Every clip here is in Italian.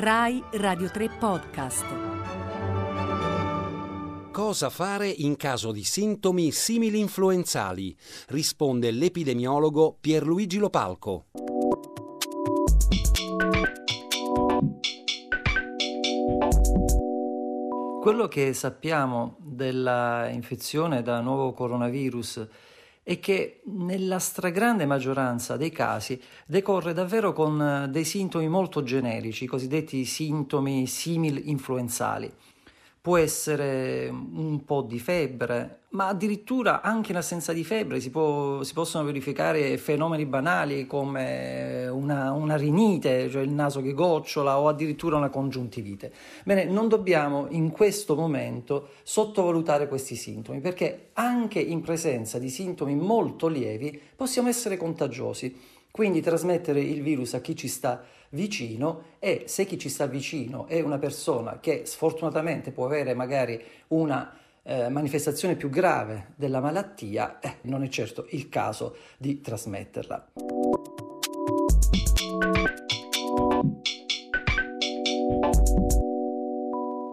Rai Radio 3 Podcast. Cosa fare in caso di sintomi simili influenzali? Risponde l'epidemiologo Pierluigi Lopalco. Quello che sappiamo della infezione da nuovo coronavirus è che nella stragrande maggioranza dei casi decorre davvero con eh, dei sintomi molto generici, i cosiddetti sintomi simil-influenzali. Può essere un po' di febbre, ma addirittura anche in assenza di febbre si, può, si possono verificare fenomeni banali come una, una, rinite, cioè il naso che gocciola, o addirittura una congiuntivite. Bene, non dobbiamo in questo momento sottovalutare questi sintomi, perché anche in presenza di sintomi molto lievi possiamo essere contagiosi, quindi trasmettere il virus a chi ci sta vicino e se chi ci sta vicino è una persona che sfortunatamente può avere magari una eh, manifestazione più grave della malattia, eh, non è certo il caso di trasmetterla.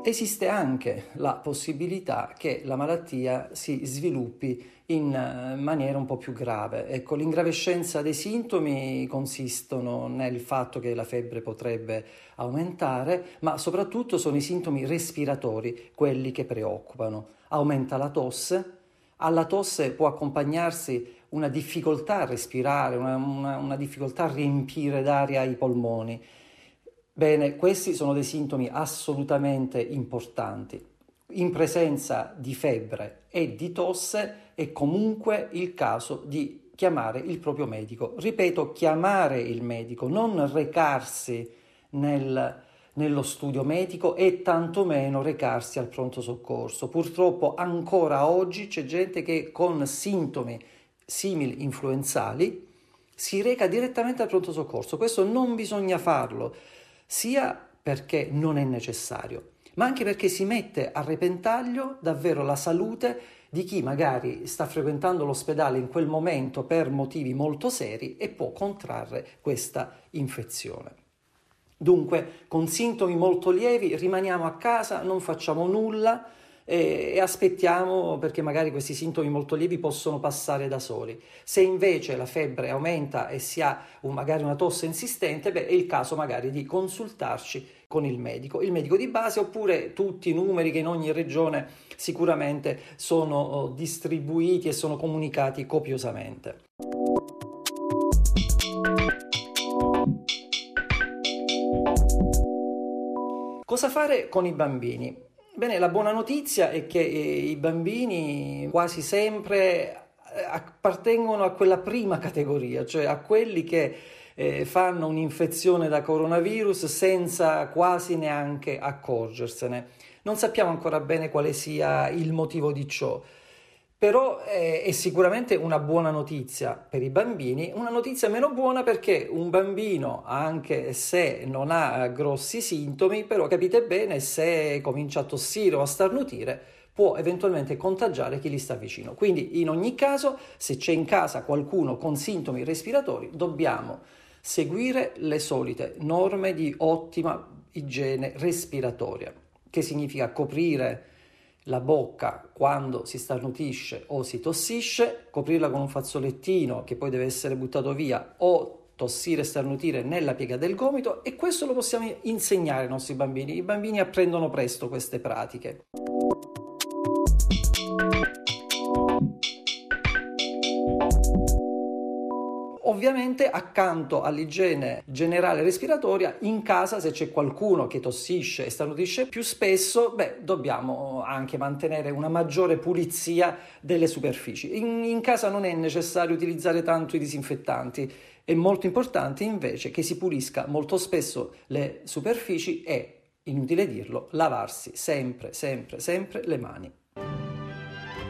Esiste anche la possibilità che la malattia si sviluppi in eh, maniera un po' più grave. Ecco, l'ingravescenza dei sintomi consistono nel fatto che la febbre potrebbe aumentare, ma soprattutto sono i sintomi respiratori quelli che preoccupano. Aumenta la tosse, alla tosse può accompagnarsi una difficoltà a respirare, una, una, una difficoltà a riempire d'aria i polmoni Bene, questi sono dei sintomi assolutamente importanti. In presenza di febbre e di tosse è comunque il caso di chiamare il proprio medico. Ripeto, chiamare il medico, non recarsi nel, nello studio medico e tantomeno recarsi al pronto soccorso. Purtroppo ancora oggi c'è gente che con sintomi simili influenzali si reca direttamente al pronto soccorso. Questo non bisogna farlo sia perché non è necessario, ma anche perché si mette a repentaglio davvero la salute di chi magari sta frequentando l'ospedale in quel momento per motivi molto seri e può contrarre questa infezione. Dunque, con sintomi molto lievi rimaniamo a casa, non facciamo nulla, e, e aspettiamo perché magari questi sintomi molto lievi possono passare da soli. Se invece la febbre aumenta e si ha un, magari una tosse insistente, beh, è il caso magari di consultarci con il medico, il medico di base oppure tutti i numeri che in ogni regione sicuramente sono oh, distribuiti e sono comunicati copiosamente. Cosa fare con i bambini? Bene, la buona notizia è che eh, i bambini quasi sempre eh, appartengono a quella prima categoria, cioè a quelli che eh, fanno un'infezione da coronavirus senza quasi neanche accorgersene. Non sappiamo ancora bene quale sia il motivo di ciò. Però è, è, sicuramente una buona notizia per i bambini, una notizia meno buona perché un bambino, anche se non ha grossi sintomi, però capite bene, se comincia a tossire o a starnutire, può eventualmente contagiare chi gli sta vicino. Quindi in ogni caso, se c'è in casa qualcuno con sintomi respiratori, dobbiamo seguire le solite norme di ottima igiene respiratoria, che significa coprire la bocca quando si starnutisce o si tossisce, coprirla con un fazzolettino che poi deve essere buttato via o tossire e starnutire nella piega del gomito e questo lo possiamo insegnare ai nostri bambini. I bambini apprendono presto queste pratiche. Ovviamente accanto all'igiene generale respiratoria, in casa se c'è qualcuno che tossisce e starnutisce più spesso, beh, dobbiamo anche mantenere una maggiore pulizia delle superfici. In, in casa non è necessario utilizzare tanto i disinfettanti, è molto importante invece che si pulisca molto spesso le superfici e, inutile dirlo, lavarsi sempre, sempre, sempre le mani.